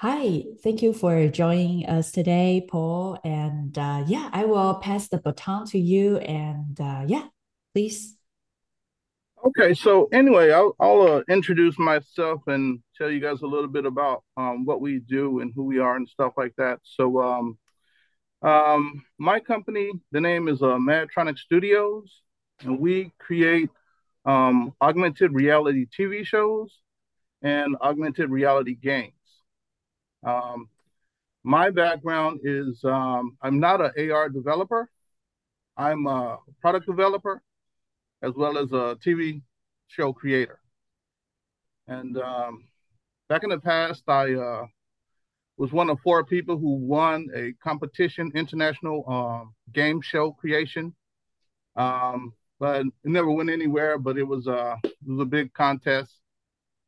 Hi, thank you for joining us today, Paul. And uh, yeah, I will pass the baton to you. And uh, yeah, please. Okay, so anyway, I'll, I'll uh, introduce myself and tell you guys a little bit about um, what we do and who we are and stuff like that. So, um, um, my company, the name is uh, Madtronic Studios, and we create um, augmented reality TV shows and augmented reality games. Um, my background is um, I'm not an AR developer. I'm a product developer as well as a TV show creator. And um, back in the past, I uh, was one of four people who won a competition, international um, game show creation. Um, but it never went anywhere. But it was uh, it was a big contest,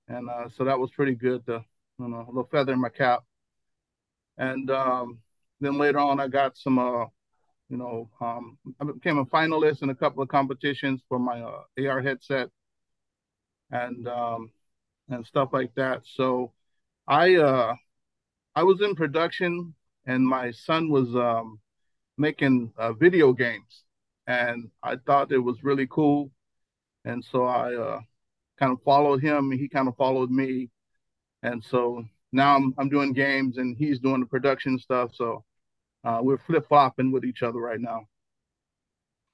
and uh, so that was pretty good. To, you know, a little feather in my cap. And um, then later on, I got some, uh, you know, um, I became a finalist in a couple of competitions for my uh, AR headset and um, and stuff like that. So I uh, I was in production, and my son was um, making uh, video games, and I thought it was really cool, and so I uh, kind of followed him, and he kind of followed me, and so now I'm I'm doing games, and he's doing the production stuff. So uh, we're flip flopping with each other right now.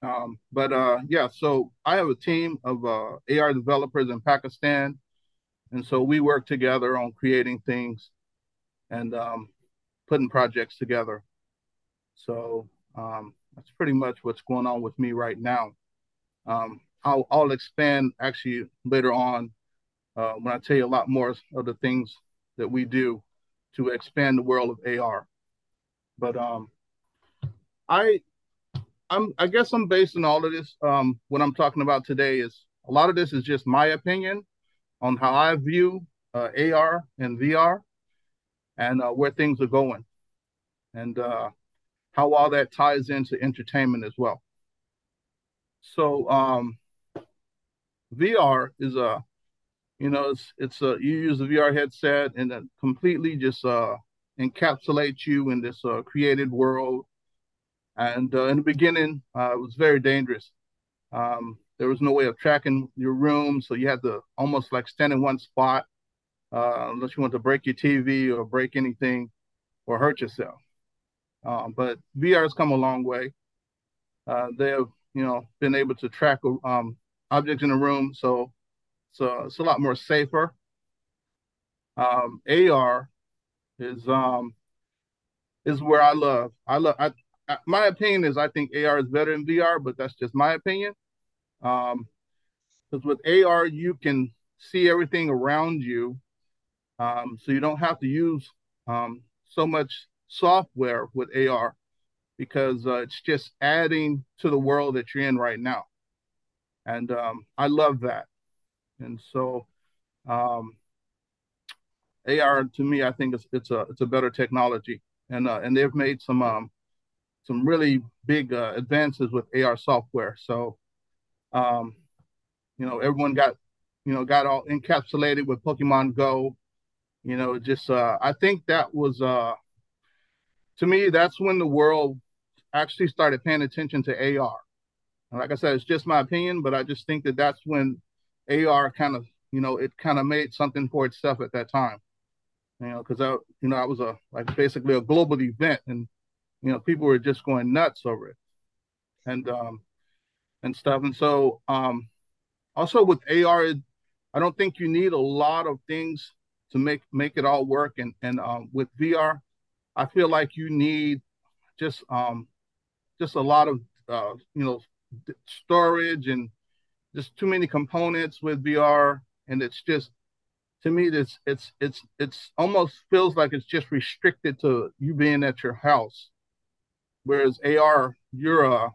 Um, but uh, yeah, so I have a team of uh, AR developers in Pakistan, and so we work together on creating things and um, putting projects together. So um, that's pretty much what's going on with me right now. Um, I'll, I'll expand actually later on uh, when I tell you a lot more of the things that we do to expand the world of AR. But um, I I'm I guess I'm basing all of this um what I'm talking about today is a lot of this is just my opinion on how I view uh, AR and VR and uh, where things are going and uh, how all that ties into entertainment as well. So um, VR is a you know it's it's a you use the VR headset and it completely just uh encapsulates you in this uh, created world and uh, in the beginning, uh, it was very dangerous. Um, there was no way of tracking your room, so you had to almost like stand in one spot, uh, unless you want to break your TV or break anything or hurt yourself. Um, but VR has come a long way. Uh, they have, you know, been able to track um, objects in the room, so so it's a lot more safer. Um, AR is um, is where I love. I love. I, my opinion is I think AR is better than VR, but that's just my opinion. Um, because with AR you can see everything around you, um, so you don't have to use um so much software with AR because uh, it's just adding to the world that you're in right now, and um, I love that. And so, um, AR to me, I think it's it's a it's a better technology, and uh, and they've made some um some really big uh, advances with AR software. So, um, you know, everyone got, you know, got all encapsulated with Pokemon Go. You know, just uh, I think that was uh, to me that's when the world actually started paying attention to AR. And like I said, it's just my opinion, but I just think that that's when AR kind of, you know, it kind of made something for itself at that time. You know, because I, you know, I was a like basically a global event, and you know, people were just going nuts over it and um and stuff. And so um also with AR, I don't think you need a lot of things to make make it all work. And and um, with VR, I feel like you need just um just a lot of uh, you know storage and just too many components with VR, and it's just to me it's it's it's it's almost feels like it's just restricted to you being at your house Whereas AR, you're uh,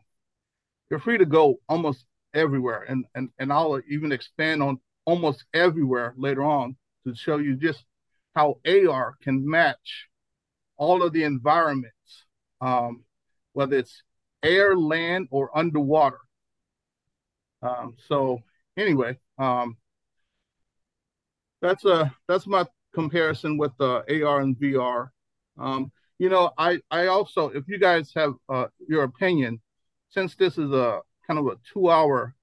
you're free to go almost everywhere, and and and I'll even expand on almost everywhere later on to show you just how AR can match all of the environments, um, whether it's air, land, or underwater. Um, so anyway, um, that's uh that's my comparison with the AR and VR. Um, you know, I I also, if you guys have uh, your opinion, since this is a kind of a two-hour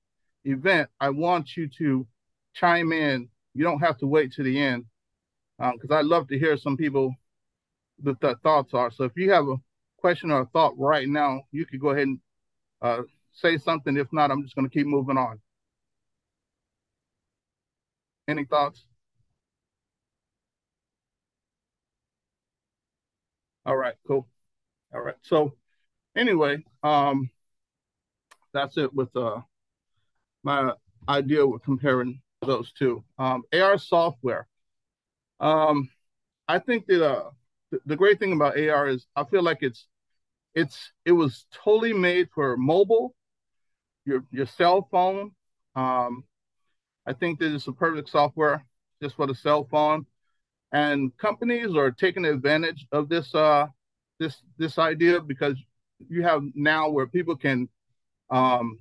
event, I want you to chime in. You don't have to wait to the end because um, I'd love to hear some people what their thoughts are. So if you have a question or a thought right now, you could go ahead and uh, say something. If not, I'm just going to keep moving on. Any thoughts? All right, cool. All right. So anyway, um, that's it with uh, my idea with comparing those two. Um, AR software. Um, I think that uh, the great thing about AR is I feel like it's it's it was totally made for mobile, your your cell phone. Um, I think that it's a perfect software just for the cell phone, and companies are taking advantage of this uh this this idea because you have now where people can um,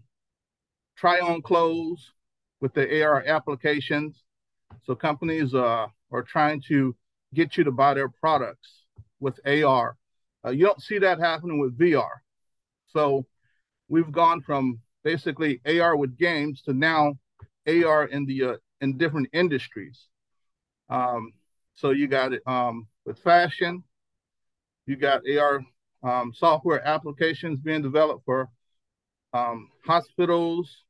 try on clothes with the AR applications. So companies uh, are trying to get you to buy their products with AR. Uh, you don't see that happening with VR. So we've gone from basically AR with games to now AR in the uh, in different industries. Um, so you got it um, with fashion. You got AR um, software applications being developed for um, hospitals,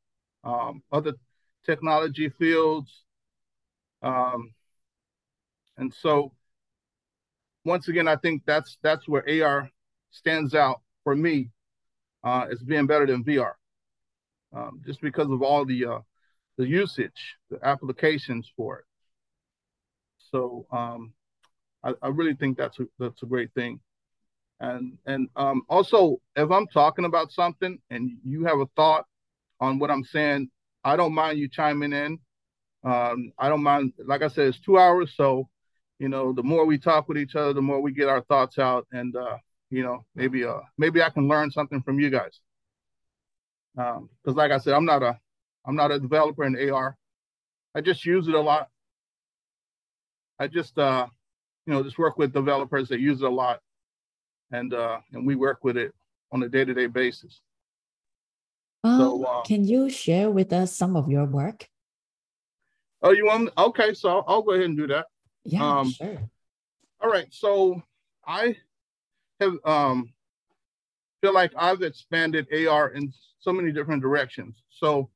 um, other technology fields. Um, and so once again, I think that's that's where AR stands out for me uh, as being better than VR, um, just because of all the uh, the usage, the applications for it. So um, I, I, really think that's a that's a great thing. And and um, also, if I'm talking about something and you have a thought on what I'm saying, I don't mind you chiming in. Um, I don't mind. Like I said, it's two hours, so you know, the more we talk with each other, the more we get our thoughts out, and uh, you know, maybe uh, maybe I can learn something from you guys. Because, um, like I said, I'm not a I'm not a developer in AR. I just use it a lot. I just uh, you know, just work with developers that use it a lot, and uh, and we work with it on a day to day basis. Um, so, uh, can you share with us some of your work? Oh, you want? Okay, so I'll, I'll go ahead and do that. Yeah, um, sure. All right. So I have um feel like I've expanded AR in so many different directions. So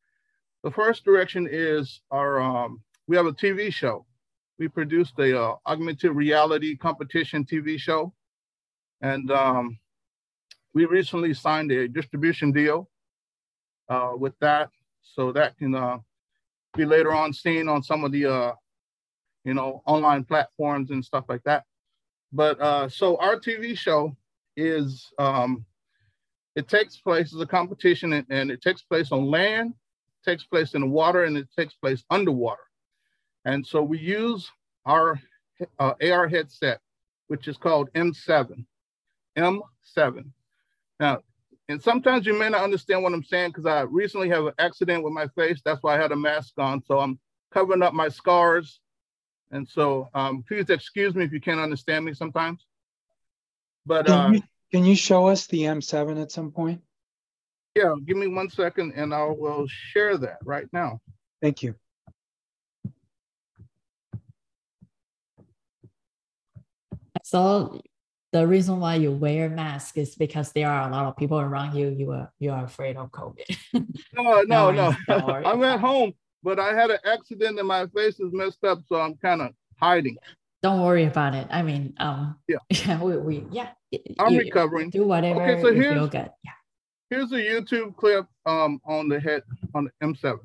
the first direction is our um we have a TV show. We produced a uh, augmented reality competition TV show, and um, we recently signed a distribution deal uh, with that, so that can uh, be later on seen on some of the uh, you know, online platforms and stuff like that. But uh, so our TV show is um, it takes place as a competition and, and, it takes place on land, takes place in the water, and it takes place underwater. And so we use our uh, AR headset, which is called M7. M7. Now, and sometimes you may not understand what I'm saying because I recently have an accident with my face. That's why I had a mask on. So I'm covering up my scars and so um, please excuse me if you can't understand me sometimes. But uh, can you show us the M7 at some point? Yeah, give me one second and I will share that right now. Thank you. So the reason why you wear mask is because there are a lot of people around you. You are you are afraid of COVID. no, no, no. I'm at home but I had an accident and my face is messed up, so I'm kind of hiding. Don't worry about it. I mean, um, yeah, yeah, we, we yeah. I'm you, recovering. Do whatever. Okay, so here's good. Yeah. Here's a YouTube clip um on the head on the M7.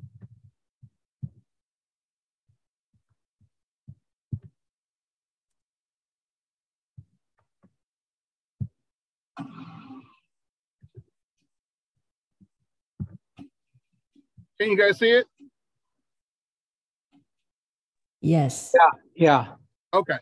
Can you guys see it? Yes. Yeah. Yeah. Okay.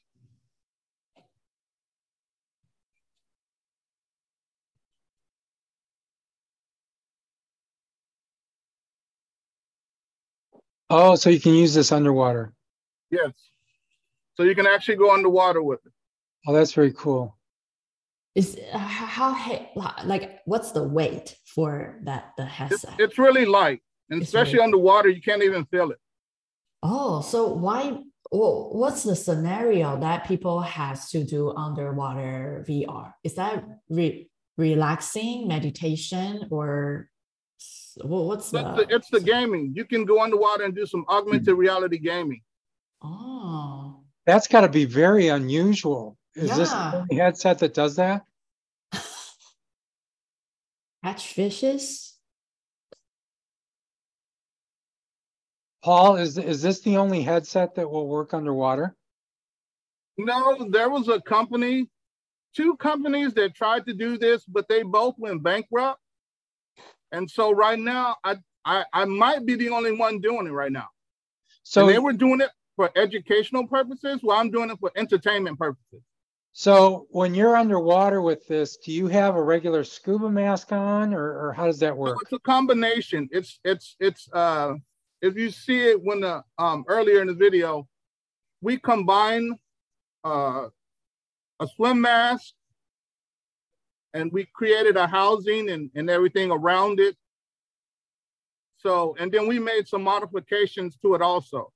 Oh, so you can use this underwater. Yes. So you can actually go underwater with it. Oh, that's very cool. Is uh, how, how like what's the weight for that the It's, headset? it's really light, and It's especially really- underwater, you can't even feel it. Oh, so why? Wha- What's the scenario that people has to do underwater VR? Is that re relaxing meditation or s- wha- what's It's the? the, it's the gaming. You can go underwater and do some augmented hmm. reality gaming. Oh, That's got to be very unusual. Is this the headset that does that? catch fishes. Paul, is is this the only headset that will work underwater? No, there was a company, two companies that tried to do this, but they both went bankrupt. And so right now, I I, I might be the only one doing it right now. So and they were doing it for educational purposes, Well, I'm doing it for entertainment purposes. so when you're underwater with this, do you have a regular scuba mask on, or or how does that So work? it's a combination. It's it's it's uh if you see it when the um earlier in the video, we combine uh a swim mask and we created a housing and, and everything around it. So and then we made some modifications to it also.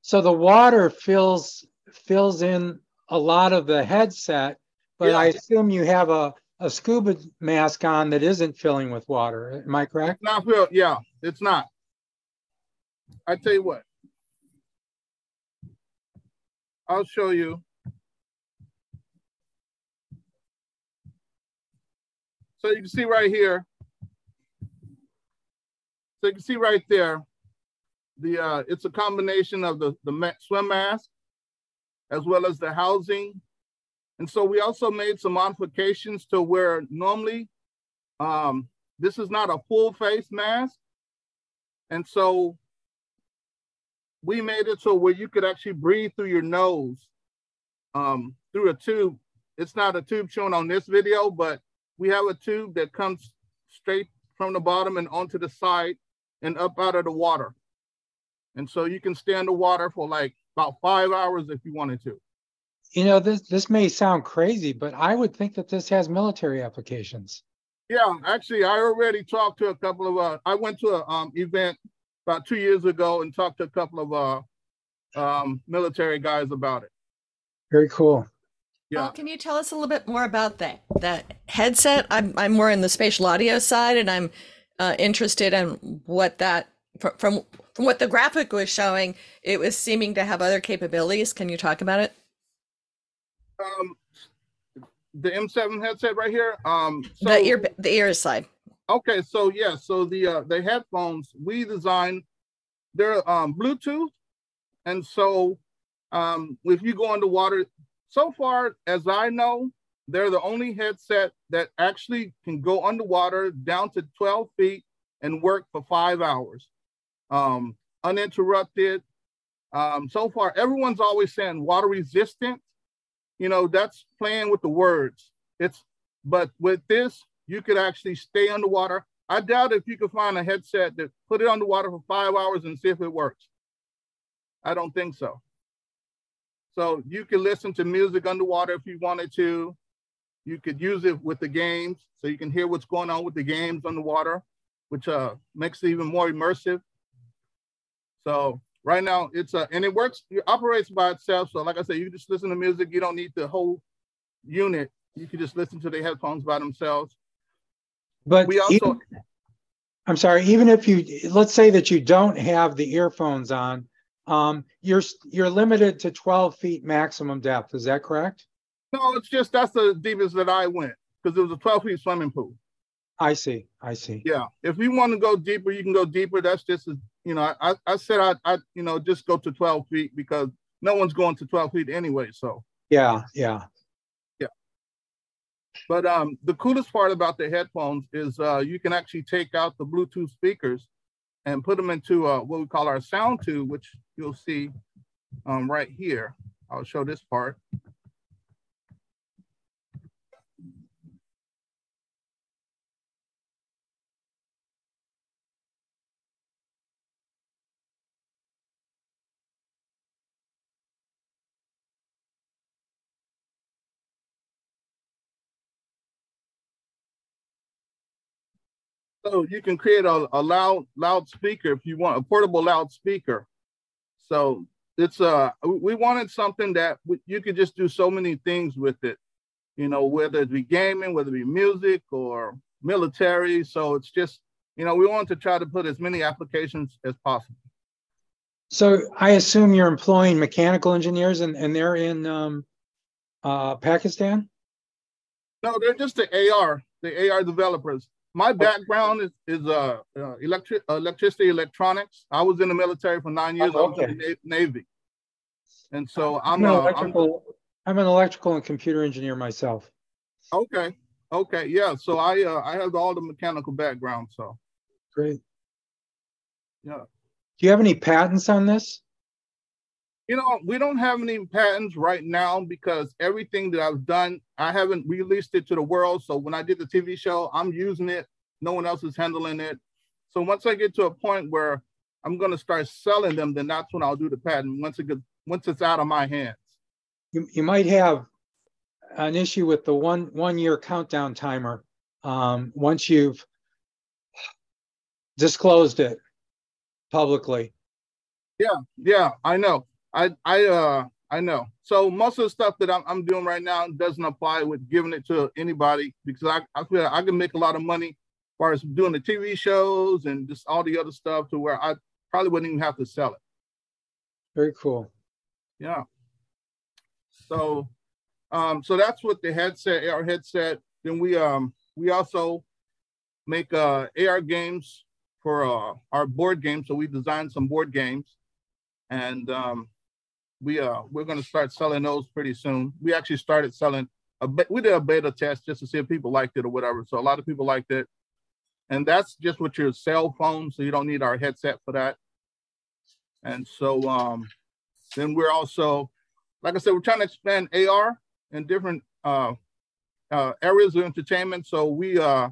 So the water fills fills in a lot of the headset, but I assume you have a a scuba mask on that isn't filling with water. Am I correct? Not real, yeah, it's not. I tell you what. I'll show you. So you can see right here. So you can see right there, the uh, it's a combination of the the swim mask as well as the housing. And so we also made some modifications to where normally um, this is not a full face mask. And so we made it so where you could actually breathe through your nose um, through a tube. It's not a tube shown on this video, but we have a tube that comes straight from the bottom and onto the side and up out of the water. And so you can stay water for like about five hours if you wanted to. You know, this this may sound crazy, but I would think that this has military applications. Yeah, actually, I already talked to a couple of. Uh, I went to a um, event about two years ago and talked to a couple of uh, um, military guys about it. Very cool. Yeah. Paul, can you tell us a little bit more about that that headset? I'm I'm more in the spatial audio side, and I'm uh, interested in what that fr- from from what the graphic was showing. It was seeming to have other capabilities. Can you talk about it? Um, the M7 headset right here. Um, so, the ear the ear side. Okay, so yeah, so the uh, the headphones we designed, they're um, Bluetooth, and so um, if you go underwater, so far as I know, they're the only headset that actually can go underwater down to 12 feet and work for five hours, um, uninterrupted. Um, so far, everyone's always saying water resistant. You know, that's playing with the words. It's but with this, you could actually stay underwater. I doubt if you could find a headset that put it underwater for five hours and see if it works. I don't think so. So you could listen to music underwater if you wanted to. You could use it with the games, so you can hear what's going on with the games underwater, which uh, makes it even more immersive. So right now it's a and it works. It operates by itself. So like I said, you just listen to music. You don't need the whole unit. You can just listen to the headphones by themselves. But We also even- I'm sorry, even if you let's say that you don't have the earphones on, um, you're you're limited to 12 feet maximum depth. Is that correct? no, it's just that's the deepest that I went because it was a 12 feet swimming pool. I see. I see. Yeah. If you want to go deeper, you can go deeper. That's just as you know, I, I said I I you know just go to 12 feet because no one's going to 12 feet anyway. So Yeah, yeah. But um, the coolest part about the headphones is uh, you can actually take out the Bluetooth speakers and put them into uh, what we call our sound tube, which you'll see um, right here. I'll show this part. So you can create a, a loud loudspeaker if you want a portable loudspeaker. So it's uh we wanted something that you could just do so many things with it, you know, whether it be gaming, whether it be music or military. So it's just you know we want to try to put as many applications as possible. So I assume you're employing mechanical engineers and, and they're in um, uh, Pakistan? No, they're just the AR, the AR developers. My background is is uh, uh electric electricity electronics. I was in the military for nine years. Oh, okay. I was in the Navy, and so I'm, I'm, electrical. I'm, I'm, an electrical and computer engineer myself. Okay, okay, yeah. So I uh, I have all the mechanical background. So great. Yeah. Do you have any patents on this? You know, we don't have any patents right now because everything that I've done, I haven't released it to the world. So when I did the TV show, I'm using it. No one else is handling it. So once I get to a point where I'm going to start selling them, then that's when I'll do the patent. Once it gets, once it's out of my hands. You, you might have an issue with the one one year countdown timer um, once you've disclosed it publicly. Yeah, yeah, I know. I I uh I know. So most of the stuff that I'm, I'm doing right now doesn't apply with giving it to anybody because I, I feel I can make a lot of money as far as doing the TV shows and just all the other stuff to where I probably wouldn't even have to sell it. Very cool. Yeah. So um so that's what the headset AR headset. Then we um we also make uh AR games for uh, our board games. So we designed some board games and um we uh we're to start selling those pretty soon. We actually started selling a we did a beta test just to see if people liked it or whatever. So a lot of people liked it, and that's just with your cell phone, so you don't need our headset for that. And so um then we're also, like I said, we're trying to expand AR in different uh, uh, areas of entertainment. So we uh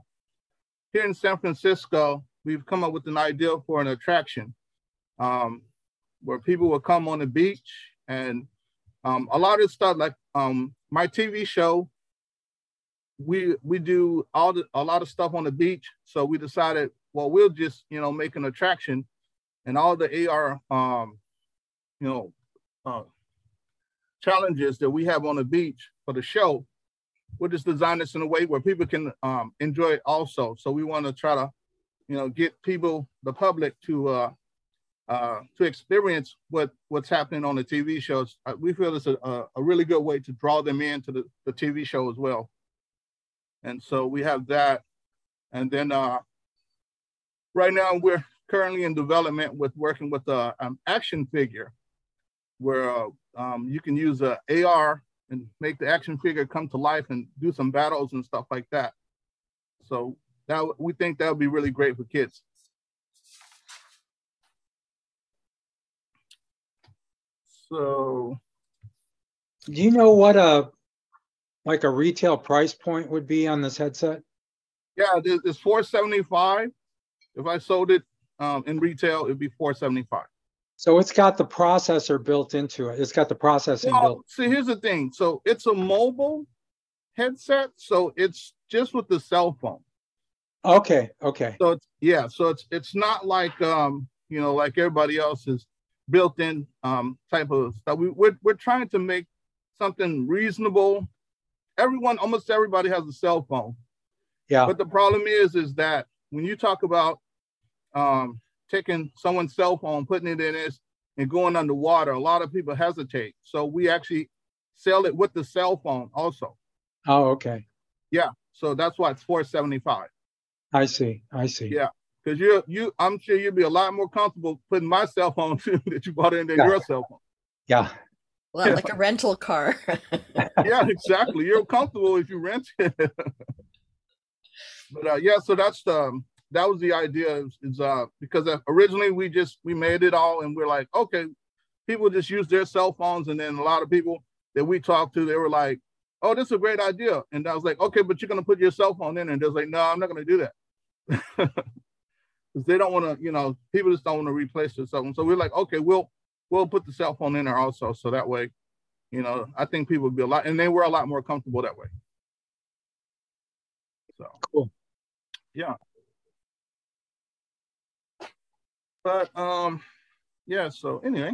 here in San Francisco, we've come up with an idea for an attraction um, where people will come on the beach and um, a lot of stuff like um, my TV show, we we do all the a lot of stuff on the beach. So we decided, well, we'll just you know make an attraction, and all the AR um, you know uh, challenges that we have on the beach for the show, we'll just design this in a way where people can um, enjoy it also. So we want to try to you know get people, the public, to uh, uh, to experience what what's happening on the TV shows. Uh, we feel it's a, a really good way to draw them into the, the TV show as well. And so we have that. And then uh, right now we're currently in development with working with a, an action figure where uh, um, you can use a AR and make the action figure come to life and do some battles and stuff like that. So that we think that would be really great for kids. So, do you know what a like a retail price point would be on this headset? Yeah, it's 475. If I sold it um, in retail, it'd be 475. So it's got the processor built into it. It's got the processing well, built. See, here's the thing. So it's a mobile headset. So it's just with the cell phone. Okay. Okay. So it's yeah. So it's it's not like um you know like everybody else's built-in um, type of stuff. We, we're, we're trying to make something reasonable. Everyone, almost everybody has a cell phone. Yeah. But the problem is, is that when you talk about um, taking someone's cell phone, putting it in this, and going underwater, a lot of people hesitate. So we actually sell it with the cell phone also. Oh, okay. Yeah. So that's why it's 475. I see. I see. Yeah because you you I'm sure you'd be a lot more comfortable putting my cell phone that you bought in than yeah. your cell phone. Yeah. Well, like a rental car. yeah, exactly. You're comfortable if you rent it. but uh, yeah, so that's um that was the idea is, is uh because originally we just we made it all and we're like okay people just use their cell phones and then a lot of people that we talked to they were like oh this is a great idea and I was like okay but you're gonna put your cell phone in and they're like no I'm not gonna do that because they don't want to, you know, people just don't want to replace their cell phone. So we're like, okay, we'll we'll put the cell phone in there also, so that way, you know, I think people would be a lot, and they were a lot more comfortable that way. So cool. Yeah. but um, yeah. So anyway,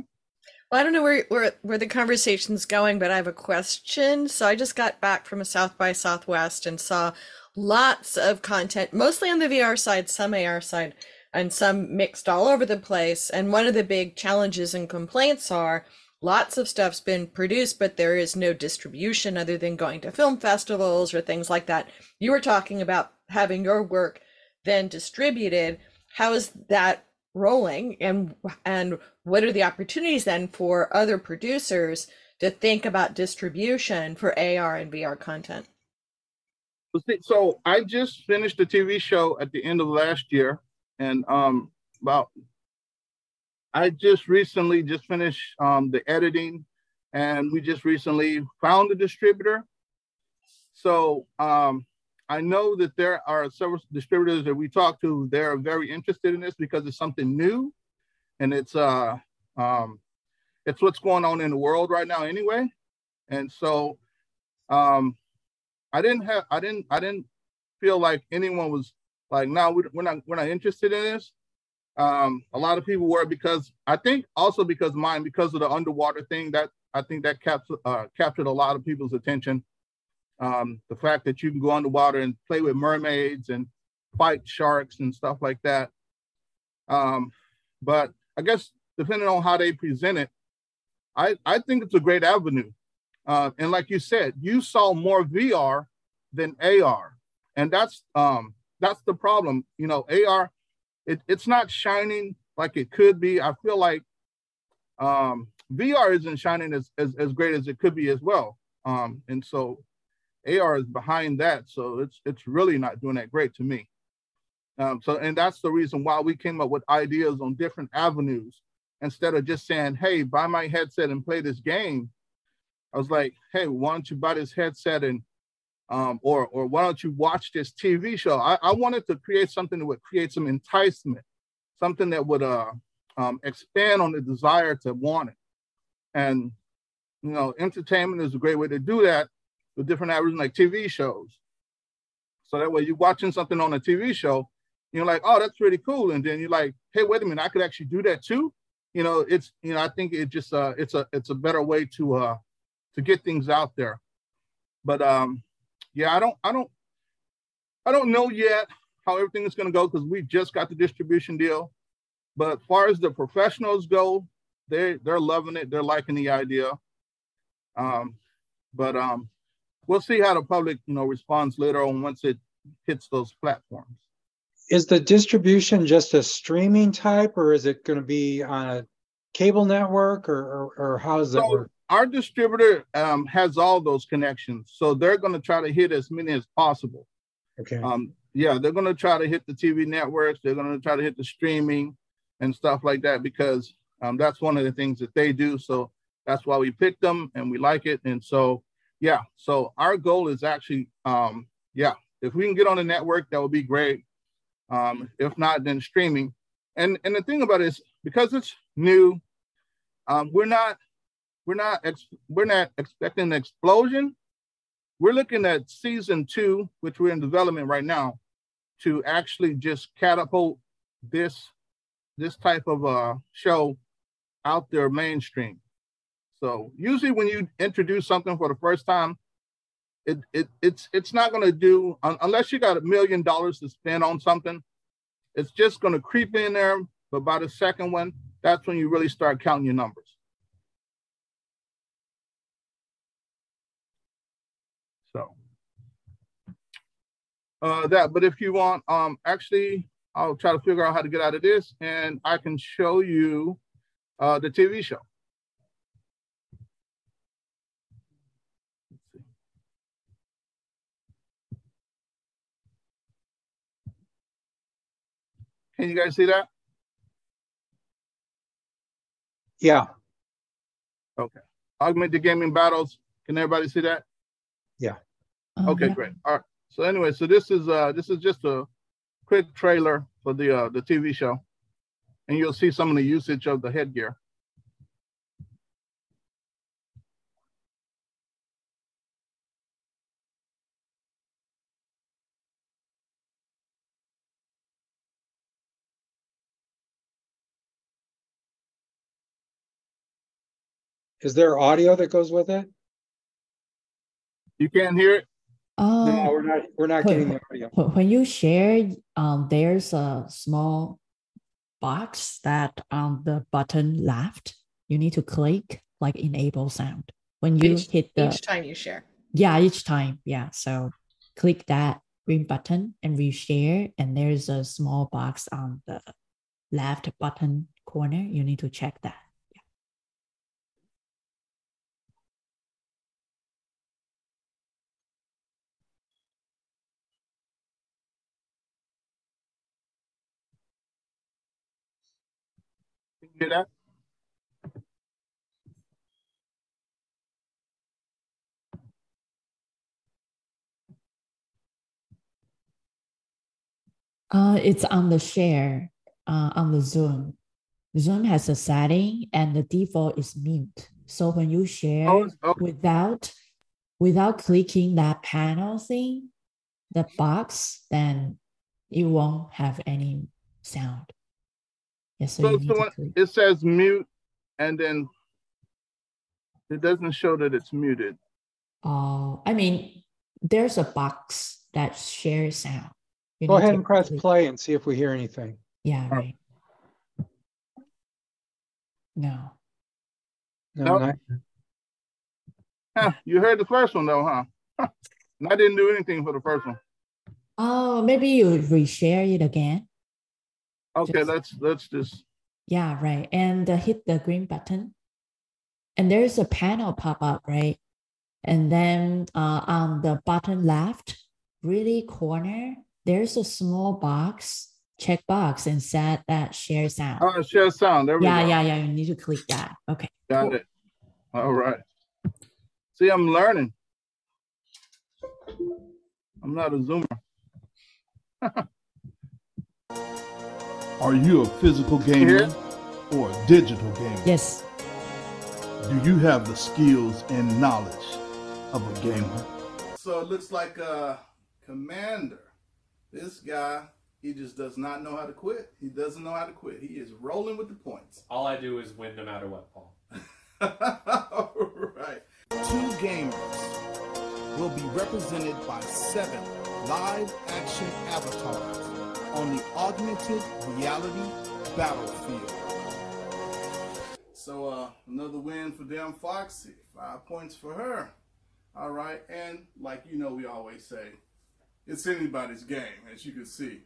Well, I don't know where, where where the conversation's going, but I have a question. So I just got back from a South by Southwest and saw lots of content, mostly on the VR side, some AR side, and some mixed all over the place. And one of the big challenges and complaints are lots of stuff's been produced, but there is no distribution other than going to film festivals or things like that. You were talking about having your work then distributed. How is that rolling and and what are the opportunities then for other producers to think about distribution for AR and VR content? so I just finished a TV show at the end of last year, and um, about I just recently just finished um, the editing, and we just recently found a distributor. So um, I know that there are several distributors that we talk to. They're very interested in this because it's something new, and it's uh um, it's what's going on in the world right now anyway. And so um, I didn't have I didn't I didn't feel like anyone was like, no, we're not we're not interested in this. Um, a lot of people were because I think also because mine because of the underwater thing that I think that captured uh, captured a lot of people's attention um, the fact that you can go underwater and play with mermaids and fight sharks and stuff like that. Um, but I guess depending on how they present it, I, I think it's a great avenue. Uh, and like you said, you saw more VR than AR, and that's um, that's the problem. You know, AR, it, it's not shining like it could be. I feel like um, VR isn't shining as, as, as great as it could be as well. Um, and so AR is behind that, so it's it's really not doing that great to me. Um, so, and that's the reason why we came up with ideas on different avenues instead of just saying, "Hey, buy my headset and play this game." I was like, "Hey, why don't you buy this headset and, um, or or why don't you watch this TV show?" I, I wanted to create something that would create some enticement, something that would uh, um, expand on the desire to want it, and you know, entertainment is a great way to do that with different avenues like TV shows. So that way you're watching something on a TV show, you're like, oh, that's pretty cool. And then you're like, hey, wait a minute, I could actually do that too. You know, it's you know, I think it just uh it's a it's a better way to uh to get things out there. But um yeah, I don't I don't I don't know yet how everything is gonna go because we just got the distribution deal. But as far as the professionals go, they they're loving it, they're liking the idea. Um, but um we'll see how the public, you know, responds later on once it hits those platforms. Is the distribution just a streaming type, or is it going to be on a cable network, or or, or how does that so work? Our distributor um, has all those connections, so they're going to try to hit as many as possible. Okay. Um, yeah, they're going to try to hit the TV networks. They're going to try to hit the streaming and stuff like that because um, that's one of the things that they do. So that's why we picked them and we like it. And so yeah. So our goal is actually, um, yeah, if we can get on the network, that would be great. Um, if not, then streaming. And and the thing about it is because it's new, um, we're not we're not ex- we're not expecting an explosion. We're looking at season two, which we're in development right now, to actually just catapult this this type of uh, show out there mainstream. So usually when you introduce something for the first time, it, it it's it's not going to do unless you got a million dollars to spend on something. It's just going to creep in there. But by the second one, that's when you really start counting your numbers. So uh, that. But if you want, um, actually, I'll try to figure out how to get out of this, and I can show you uh, the TV show. Can you guys see that? Yeah. Okay. Augmented gaming battles. Can everybody see that? Yeah. Okay, great. All right. So anyway, so this is uh, this is just a quick trailer for the uh, the TV show, and you'll see some of the usage of the headgear. Is there audio that goes with it? You can't hear it? No, Oh, we're not, we're not Wait, getting the audio. when you share, um, there's a small box that on the button left, you need to click like enable sound. When you Each- hit the Each time you share. yeah, each time. Yeah. So click that green button and reshare. And there's a small box on the left button corner. You need to check that. Hear that? Uh, it's on the share, uh, on the Zoom. Zoom has a setting and the default is mute. So when you share Oh, okay. without without clicking that panel thing, the box, then you won't have any sound. Yes, so, So, so to when click. it says mute and then it doesn't show that it's muted. Oh, I mean, there's a box that shares sound. You Go ahead and press click- play and see if we hear anything. Yeah, Oh. right. No. No, Nope. not- Huh, you heard the first one though, huh? And I didn't do anything for the first one. Oh, maybe you would reshare it again. Okay, Just- let's let's just Yeah, right. And uh, hit the green button. And there's a panel pop up, right? And then uh, on the bottom left, really corner, there's a small box, check box, and set that share sound. oh share sound. There we yeah, go. yeah, yeah. Yeah you need to click that. Okay. Got cool. it. All right. See, I'm learning. I'm not a zoomer. Are you a physical gamer Yeah. or a digital gamer? Yes. Do you have the skills and knowledge of a gamer? So it looks like a commander. This guy, he just does not know how to quit. He doesn't know how to quit. He is rolling with the points. All I do is win no matter what, Paul. All right. Two gamers will be represented by seven live action avatars on the augmented reality battlefield. So uh, another win for Dan Foxy. Five points for her. All right, and like you know, we always say, it's anybody's game, as you can see.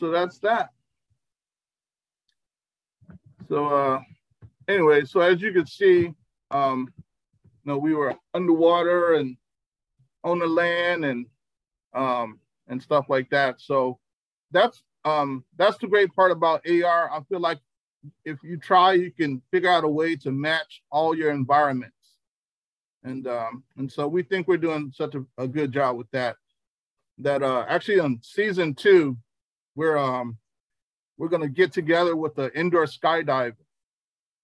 So that's that. So uh anyway, so as you can see, um you know, we were underwater and on the land and um and stuff like that. So that's um that's the great part about AR. I feel like if you try, you can figure out a way to match all your environments. And um and so we think we're doing such a, a good job with that. That uh actually on season two, we're um we're gonna get together with the indoor skydiving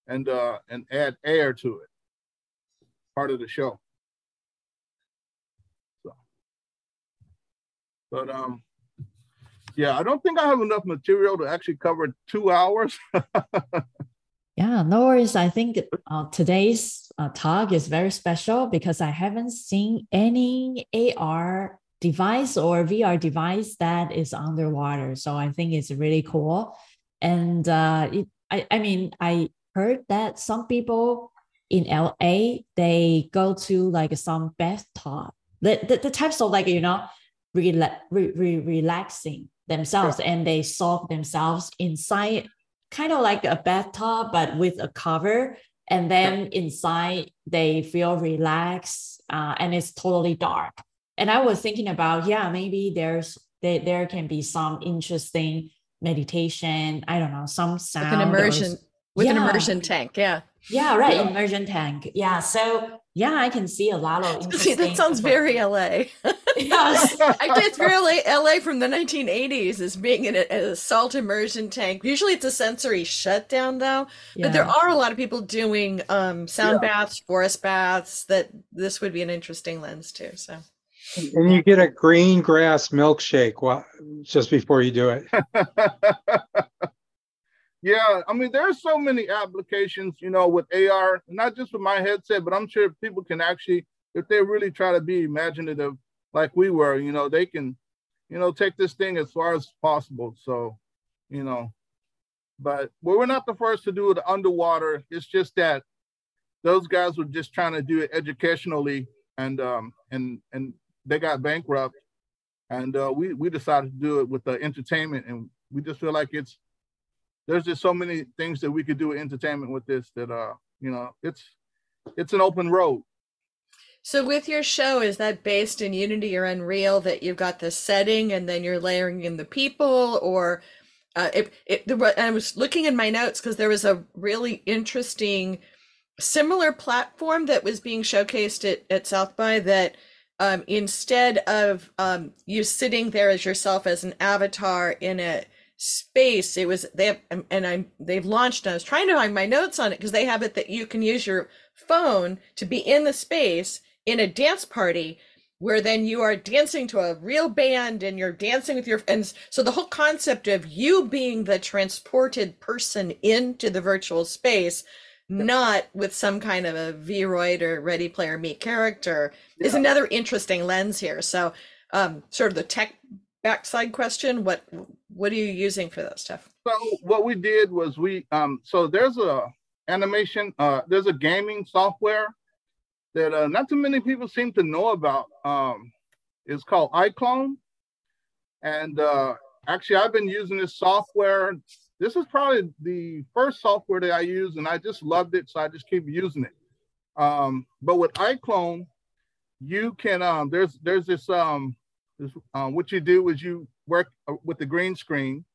and uh and add air to it. Part of the show. So but um yeah, I don't think I have enough material to actually cover two hours. Yeah, no worries. I think uh, today's uh, talk is very special because I haven't seen any AR device or VR device that is underwater. So I think it's really cool. And uh, it, I, I mean, I heard that some people in LA they go to like some bathtub, the, the, the types of like you know, rela- re, re, relaxing themselves, and they soak themselves inside kind of like a bathtub but with a cover. And then inside they feel relaxed uh, and it's totally dark and i was thinking about yeah maybe there's there, there can be some interesting meditation i don't know some sound Like an or immersion, with an immersion tank. Yeah. Yeah, right. Yeah. Immersion tank. Yeah. So yeah, I can see a lot of See, that sounds very LA. yes. Actually, it's very LA, from the 1980s as being in a, a salt immersion tank. Usually it's a sensory shutdown though, but there are a lot of people doing um, sound Yeah. baths, forest baths that this would be an interesting lens too. So And you get a green grass milkshake just before you do it. yeah, I mean, there's so many applications, you know, with AR, not just with my headset, but I'm sure people can actually, if they really try to be imaginative like we were, you know, they can, you know, take this thing as far as possible. So, you know, but well, we're not the first to do it underwater. It's just that those guys were just trying to do it educationally and um and and they got bankrupt and uh, we we decided to do it with the entertainment and we just feel like it's there's just so many things that we could do with entertainment with this that uh you know it's it's an open road. So with your show, is that based in Unity or Unreal that you've got the setting and then you're layering in the people or uh, it, it, I was looking in my notes because there was a really interesting similar platform that was being showcased at, at South by that um, instead of um, you sitting there as yourself as an avatar in a space, it was they have and- I'm they've launched. And I was trying to find my notes on it because they have it that you can use your phone to be in the space in a dance party where then you are dancing to a real band and you're dancing with your and so the whole concept of you being the transported person into the virtual space not with some kind of a vroid or ready player me character is another interesting lens here. So um sort of the tech backside question what what are you using for that stuff? So what we did was we um so there's a animation uh there's a gaming software that uh, not too many people seem to know about um it's called iClone. And uh actually i've been using this software this is probably the first software that i use and i just loved it so i just keep using it. Um but with iClone you can um there's there's this um this, um, what you do is you work uh, with the green screen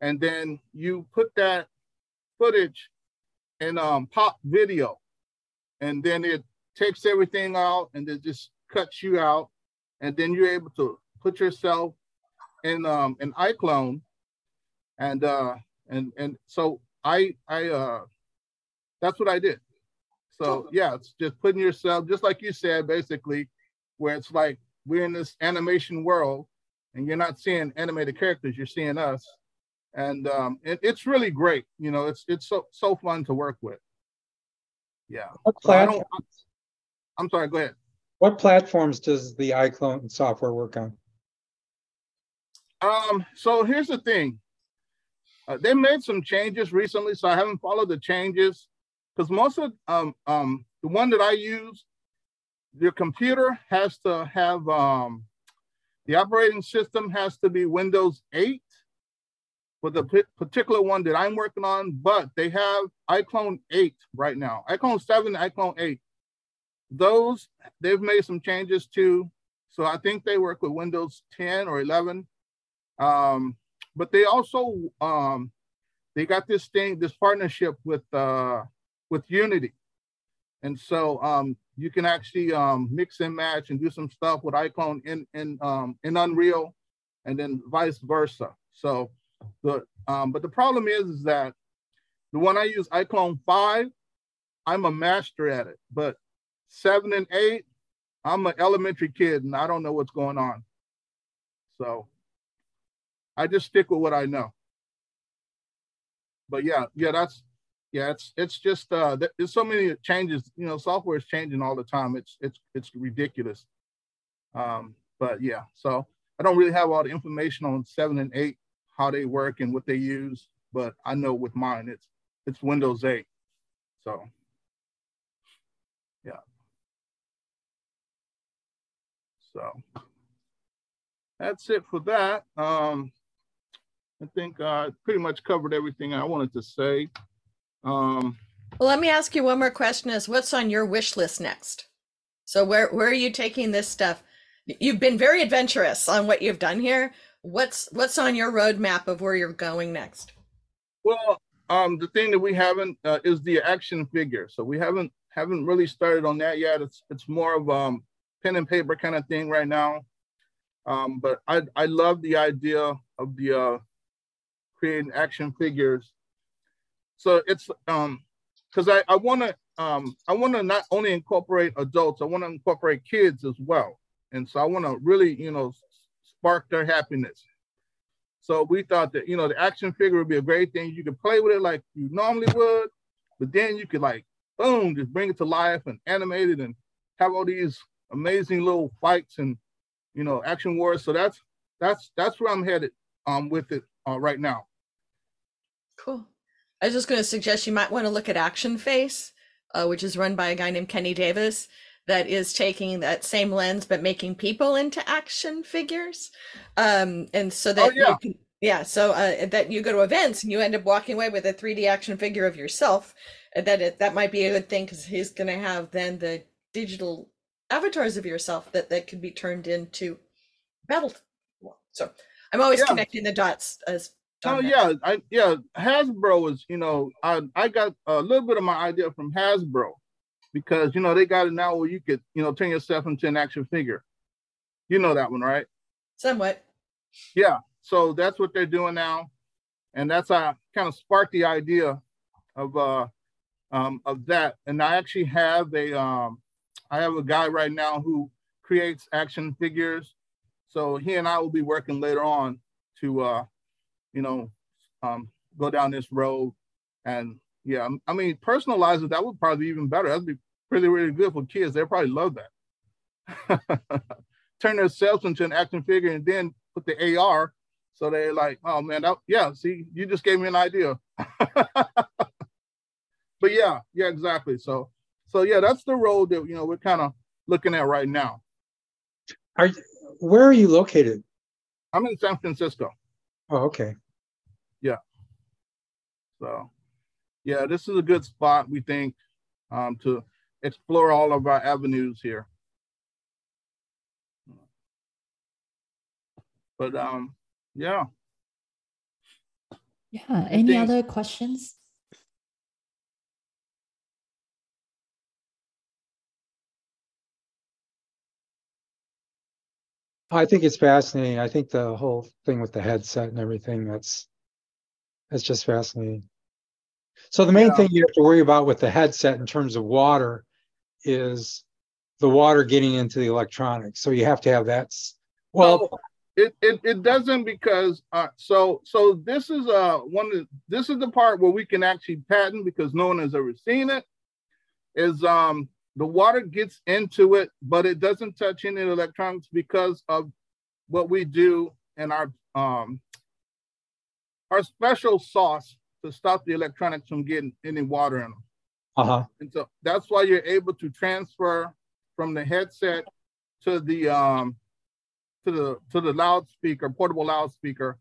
and then you put that footage in um, pop video and then it takes everything out and it just cuts you out and then you're able to put yourself in um in iClone and uh and and so I I uh that's what I did. So yeah, it's just putting yourself just like you said basically where it's like we're in this animation world and you're not seeing animated characters, you're seeing us and um, it, it's really great. You know, it's it's so so fun to work with. Yeah. What, So I don't. platform, I'm sorry. Go ahead. what platforms does the iClone software work on? Um. So here's the thing. Uh, they made some changes recently, so I haven't followed the changes because most of um um the one that I use, your computer has to have um the operating system has to be Windows 8 for the p- particular one that I'm working on, but they have iClone 8 right now. iClone 7, iClone 8. Those they've made some changes to, So I think they work with Windows 10 or 11. Um, but they also um, they got this thing, this partnership with uh, with Unity, and so um, you can actually um, mix and match and do some stuff with iClone in in um, in Unreal, and then vice versa. So the um, but the problem is is that the one I use iClone five, I'm a master at it, but seven and eight, I'm an elementary kid and I don't know what's going on. So I just stick with what I know. But yeah, yeah, that's yeah, it's it's just uh there's so many changes, you know, software is changing all the time. It's it's it's ridiculous. Um, but yeah, so I don't really have all the information on seven and eight, how they work and what they use, but I know with mine it's it's Windows 8. So yeah. So that's it for that. Um, I think I pretty much covered everything I wanted to say. Um, Well, let me ask you one more question is what's on your wish list next? So where where are you taking this stuff? You've been very adventurous on what you've done here. What's what's on your roadmap of where you're going next? well, um, the thing that we haven't uh, is the action figure. So we haven't haven't really started on that yet. It's it's more of um pen and paper kind of thing right now. Um, but I I love the idea of the uh, creating action figures. So it's um because I I want to um I want to not only incorporate adults, I want to incorporate kids as well. And so I want to really you know spark their happiness. So we thought that you know the action figure would be a great thing. You could play with it like you normally would, but then you could like boom, just bring it to life and animate it and have all these amazing little fights and you know action wars. So that's that's that's where I'm headed um with it uh, right now. Cool. I was just going to suggest you might want to look at Action Face, uh, which is run by a guy named Kenny Davis, that is taking that same lens but making people into action figures. Um, and so that Oh, yeah. you can, yeah, so uh, that you go to events and you end up walking away with a 3D action figure of yourself. And that it, that might be a good thing because he's going to have then the digital avatars of yourself that that could be turned into battle. So I'm always Yeah. connecting the dots as Oh yeah, I yeah, Hasbro is, you know, I I got a little bit of my idea from Hasbro because you know they got it now where you could, you know, turn yourself into an action figure. You know that one, right? somewhat. Yeah. So that's what they're doing now. And that's how kind of sparked the idea of uh um of that. And I actually have a um I have a guy right now who creates action figures. So he and I will be working later on to uh you know um go down this road. And yeah I mean personalize it that would probably be even better. That'd be really really good for kids. They'd probably love that. Turn themselves into an action figure and then put the AR so they're like oh man that, yeah see you just gave me an idea. But yeah yeah exactly. So so yeah that's the road that you know we're kind of looking at right now. Are you- where are you located? I'm in San Francisco Oh, okay. Yeah. So, yeah, this is a good spot, we think, um, to explore all of our avenues here. But um, yeah, Yeah. Any think- other questions? I think it's fascinating. I think the whole thing with the headset and everything, that's that's just fascinating. So the main Yeah. thing you have to worry about with the headset in terms of water is the water getting into the electronics. So you have to have that. Well, it, it it doesn't because uh, so so this is uh one of this is the part where we can actually patent because no one has ever seen it. Is um the water gets into it, but it doesn't touch any electronics because of what we do in our um our special sauce to stop the electronics from getting any water in them. uh-huh. And so that's why you're able to transfer from the headset to the um to the to the loudspeaker, portable loudspeaker,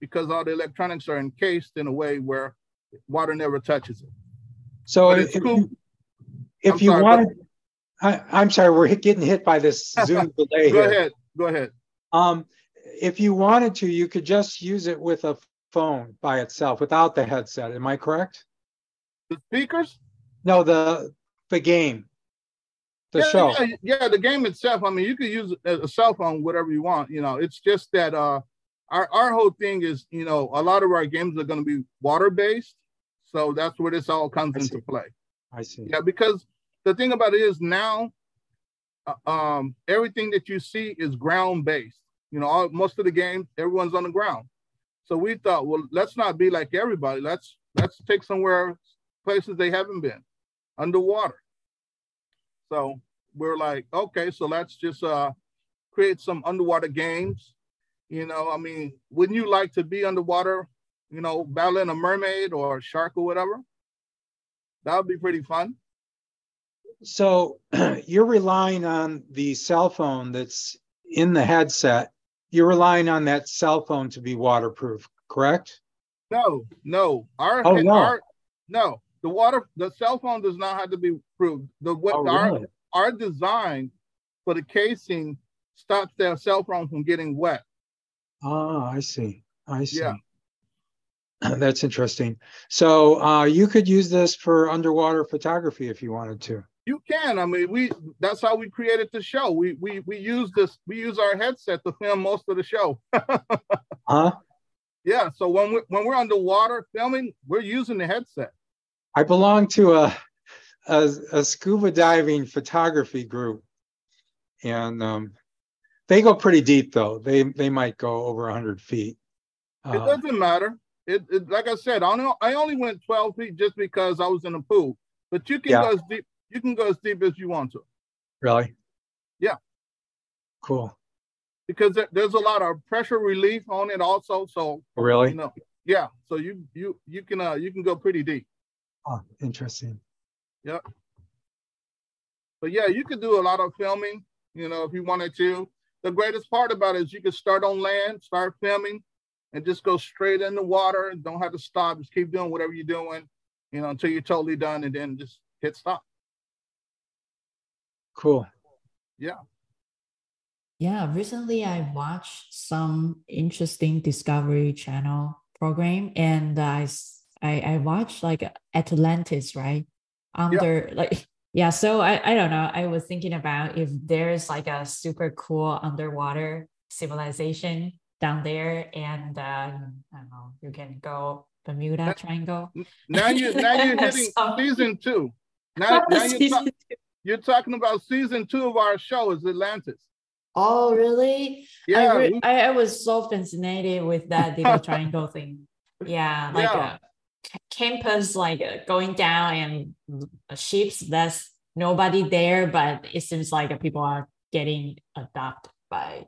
because all the electronics are encased in a way where water never touches it. So But it's cool. If I'm you sorry, wanted, I, I'm sorry, we're getting hit by this Zoom delay Go here. ahead, go ahead. Um, if you wanted to, you could just use it with a phone by itself without the headset. Am I correct? The speakers? No, the the game, the yeah, show. Yeah, yeah, the game itself. I mean, you could use a cell phone, whatever you want. You know, it's just that uh, our our whole thing is, you know, a lot of our games are going to be water based, so that's where this all comes into play. I see. Yeah, because the thing about it is now, uh, um, everything that you see is ground based. You know, all, most of the games, everyone's on the ground. So we thought, well, let's not be like everybody. Let's let's take somewhere places they haven't been, underwater. So we're like, okay, so let's just uh, create some underwater games. You know, I mean, wouldn't you like to be underwater? You know, battling a mermaid or a shark or whatever. That would be pretty fun. So you're relying on the cell phone that's in the headset. You're relying on that cell phone to be waterproof, correct? No, no. Our, Oh, no. our no. The water, the cell phone does not have to be proof. The what Oh, our really? our design for the casing stops their cell phone from getting wet. Ah, I see. I see. Yeah. That's interesting. So uh, you could use this for underwater photography if you wanted to. You can. I mean, we that's how we created the show. We we we use this. We use our headset to film most of the show. Huh? yeah. So when we when we're underwater filming, we're using the headset. I belong to a, a, a scuba diving photography group, and um, they go pretty deep though. They they might go over hundred feet. It Uh, doesn't matter. It, it like I said, I only I only went 12 feet just because I was in a pool. But you can Yeah. go as deep. You can go as deep as you want to really? Yeah. Cool. because there- there's a lot of pressure relief on it also. So Really? you know, yeah. So you you you can uh you can go pretty deep. Oh, interesting. Yeah. But yeah, you could do a lot of filming. You know, if you wanted to. The greatest part about it is you can start on land, start filming, and just go straight in the water. Don't have to stop. Just keep doing whatever you're doing, you know, until you're totally done, and then just hit stop. Cool. Yeah, Yeah, recently I watched some interesting Discovery Channel program, and I I, I watched like Atlantis, right? Under like yeah, so I I don't know. I was thinking about if there's like a super cool underwater civilization down there, and uh, I don't know, you can go Bermuda Triangle. Now you now you're hitting So- season two. Now, now you're, Season ta- you're talking about season two of our show is Atlantis. Oh, really? Yeah, I, re- I, I was so fascinated with that little triangle thing. Yeah, like Yeah. a c- campus, like uh, going down and uh, ships. There's nobody there, but it seems like uh, people are getting adopted by,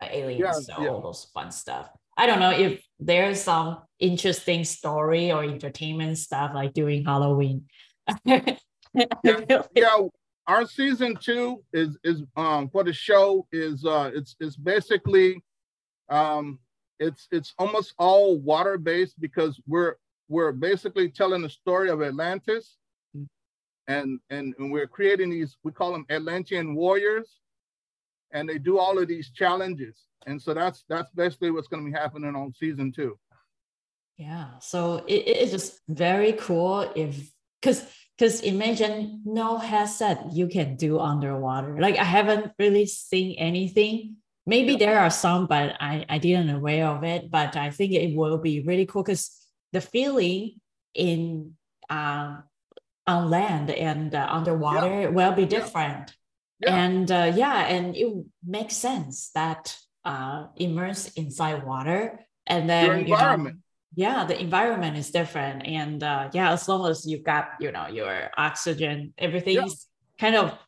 by aliens. Yeah, so yeah. all those fun stuff. I don't know if there's some interesting story or entertainment stuff like during Halloween. Like- yeah our season two is is um for the show is uh it's it's basically um it's it's almost all water based because we're we're basically telling the story of atlantis. And and, and we're creating these we call them atlantean warriors. And they do all of these challenges. And so that's that's basically what's going to be happening on season two. Yeah, so it, it is just very cool if because because imagine no headset you can do underwater. Like I haven't really seen anything. Maybe Yeah. there are some, but I I didn't aware of it. But I think it will be really cool because the feeling in um on land and uh, underwater will be different. Yeah. And uh, yeah, and it makes sense that uh immerse inside water and then Your environment. Yeah the environment is different and uh, yeah as long as you've got you know your oxygen everything's kind of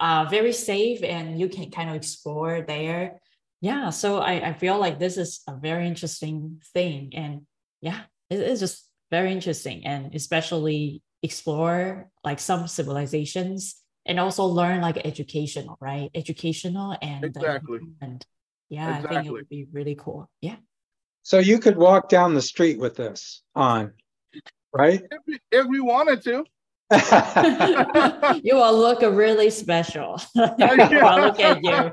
uh, very safe and you can kind of explore there. Yeah so I, I feel like this is a very interesting thing and yeah it is just very interesting and especially explore like some civilizations and also learn like educational right? Educational and uh, Exactly. and yeah i think it would be really cool. Yeah So you could walk down the street with this on, right? if we, if we wanted to you will look really special. Well, look at you.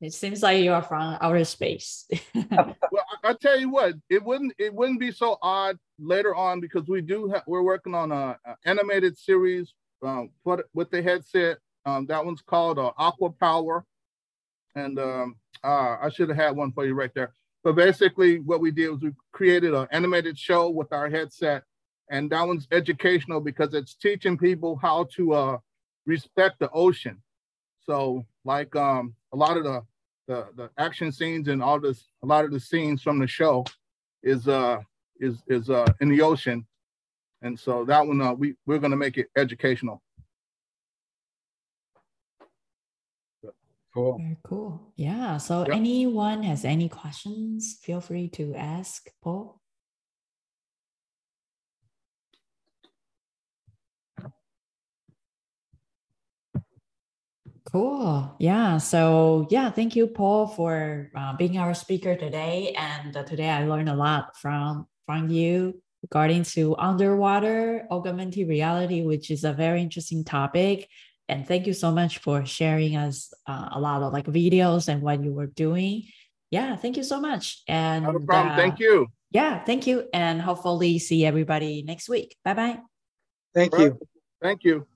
It seems like you are from outer space. Well, I, I tell you what, it wouldn't it wouldn't be so odd later on because we do have we're working on a, a animated series um, for with the headset. Um, that one's called uh, Aqua Power, and um, uh, I should have had one for you right there. But basically, what we did was we created an animated show with our headset, and that one's educational because it's teaching people how to uh, respect the ocean. So, like um, a lot of the the the action scenes and all this a lot of the scenes from the show is uh is is uh in the ocean. And so that one uh, we we're to make it educational Cool. Very cool. Yeah. So, Yep. anyone has any questions, feel free to ask Paul. Cool. Yeah. So, yeah, thank you, Paul, for uh, being our speaker today. And uh, today I learned a lot from from you regarding to underwater augmented reality, which is a very interesting topic. And thank you so much for sharing us uh, a lot of like videos and what you were doing. Yeah, thank you so much. And not a problem uh, thank you Yeah, thank you. And hopefully see everybody next week. Bye bye. Thank Right. you. Thank you.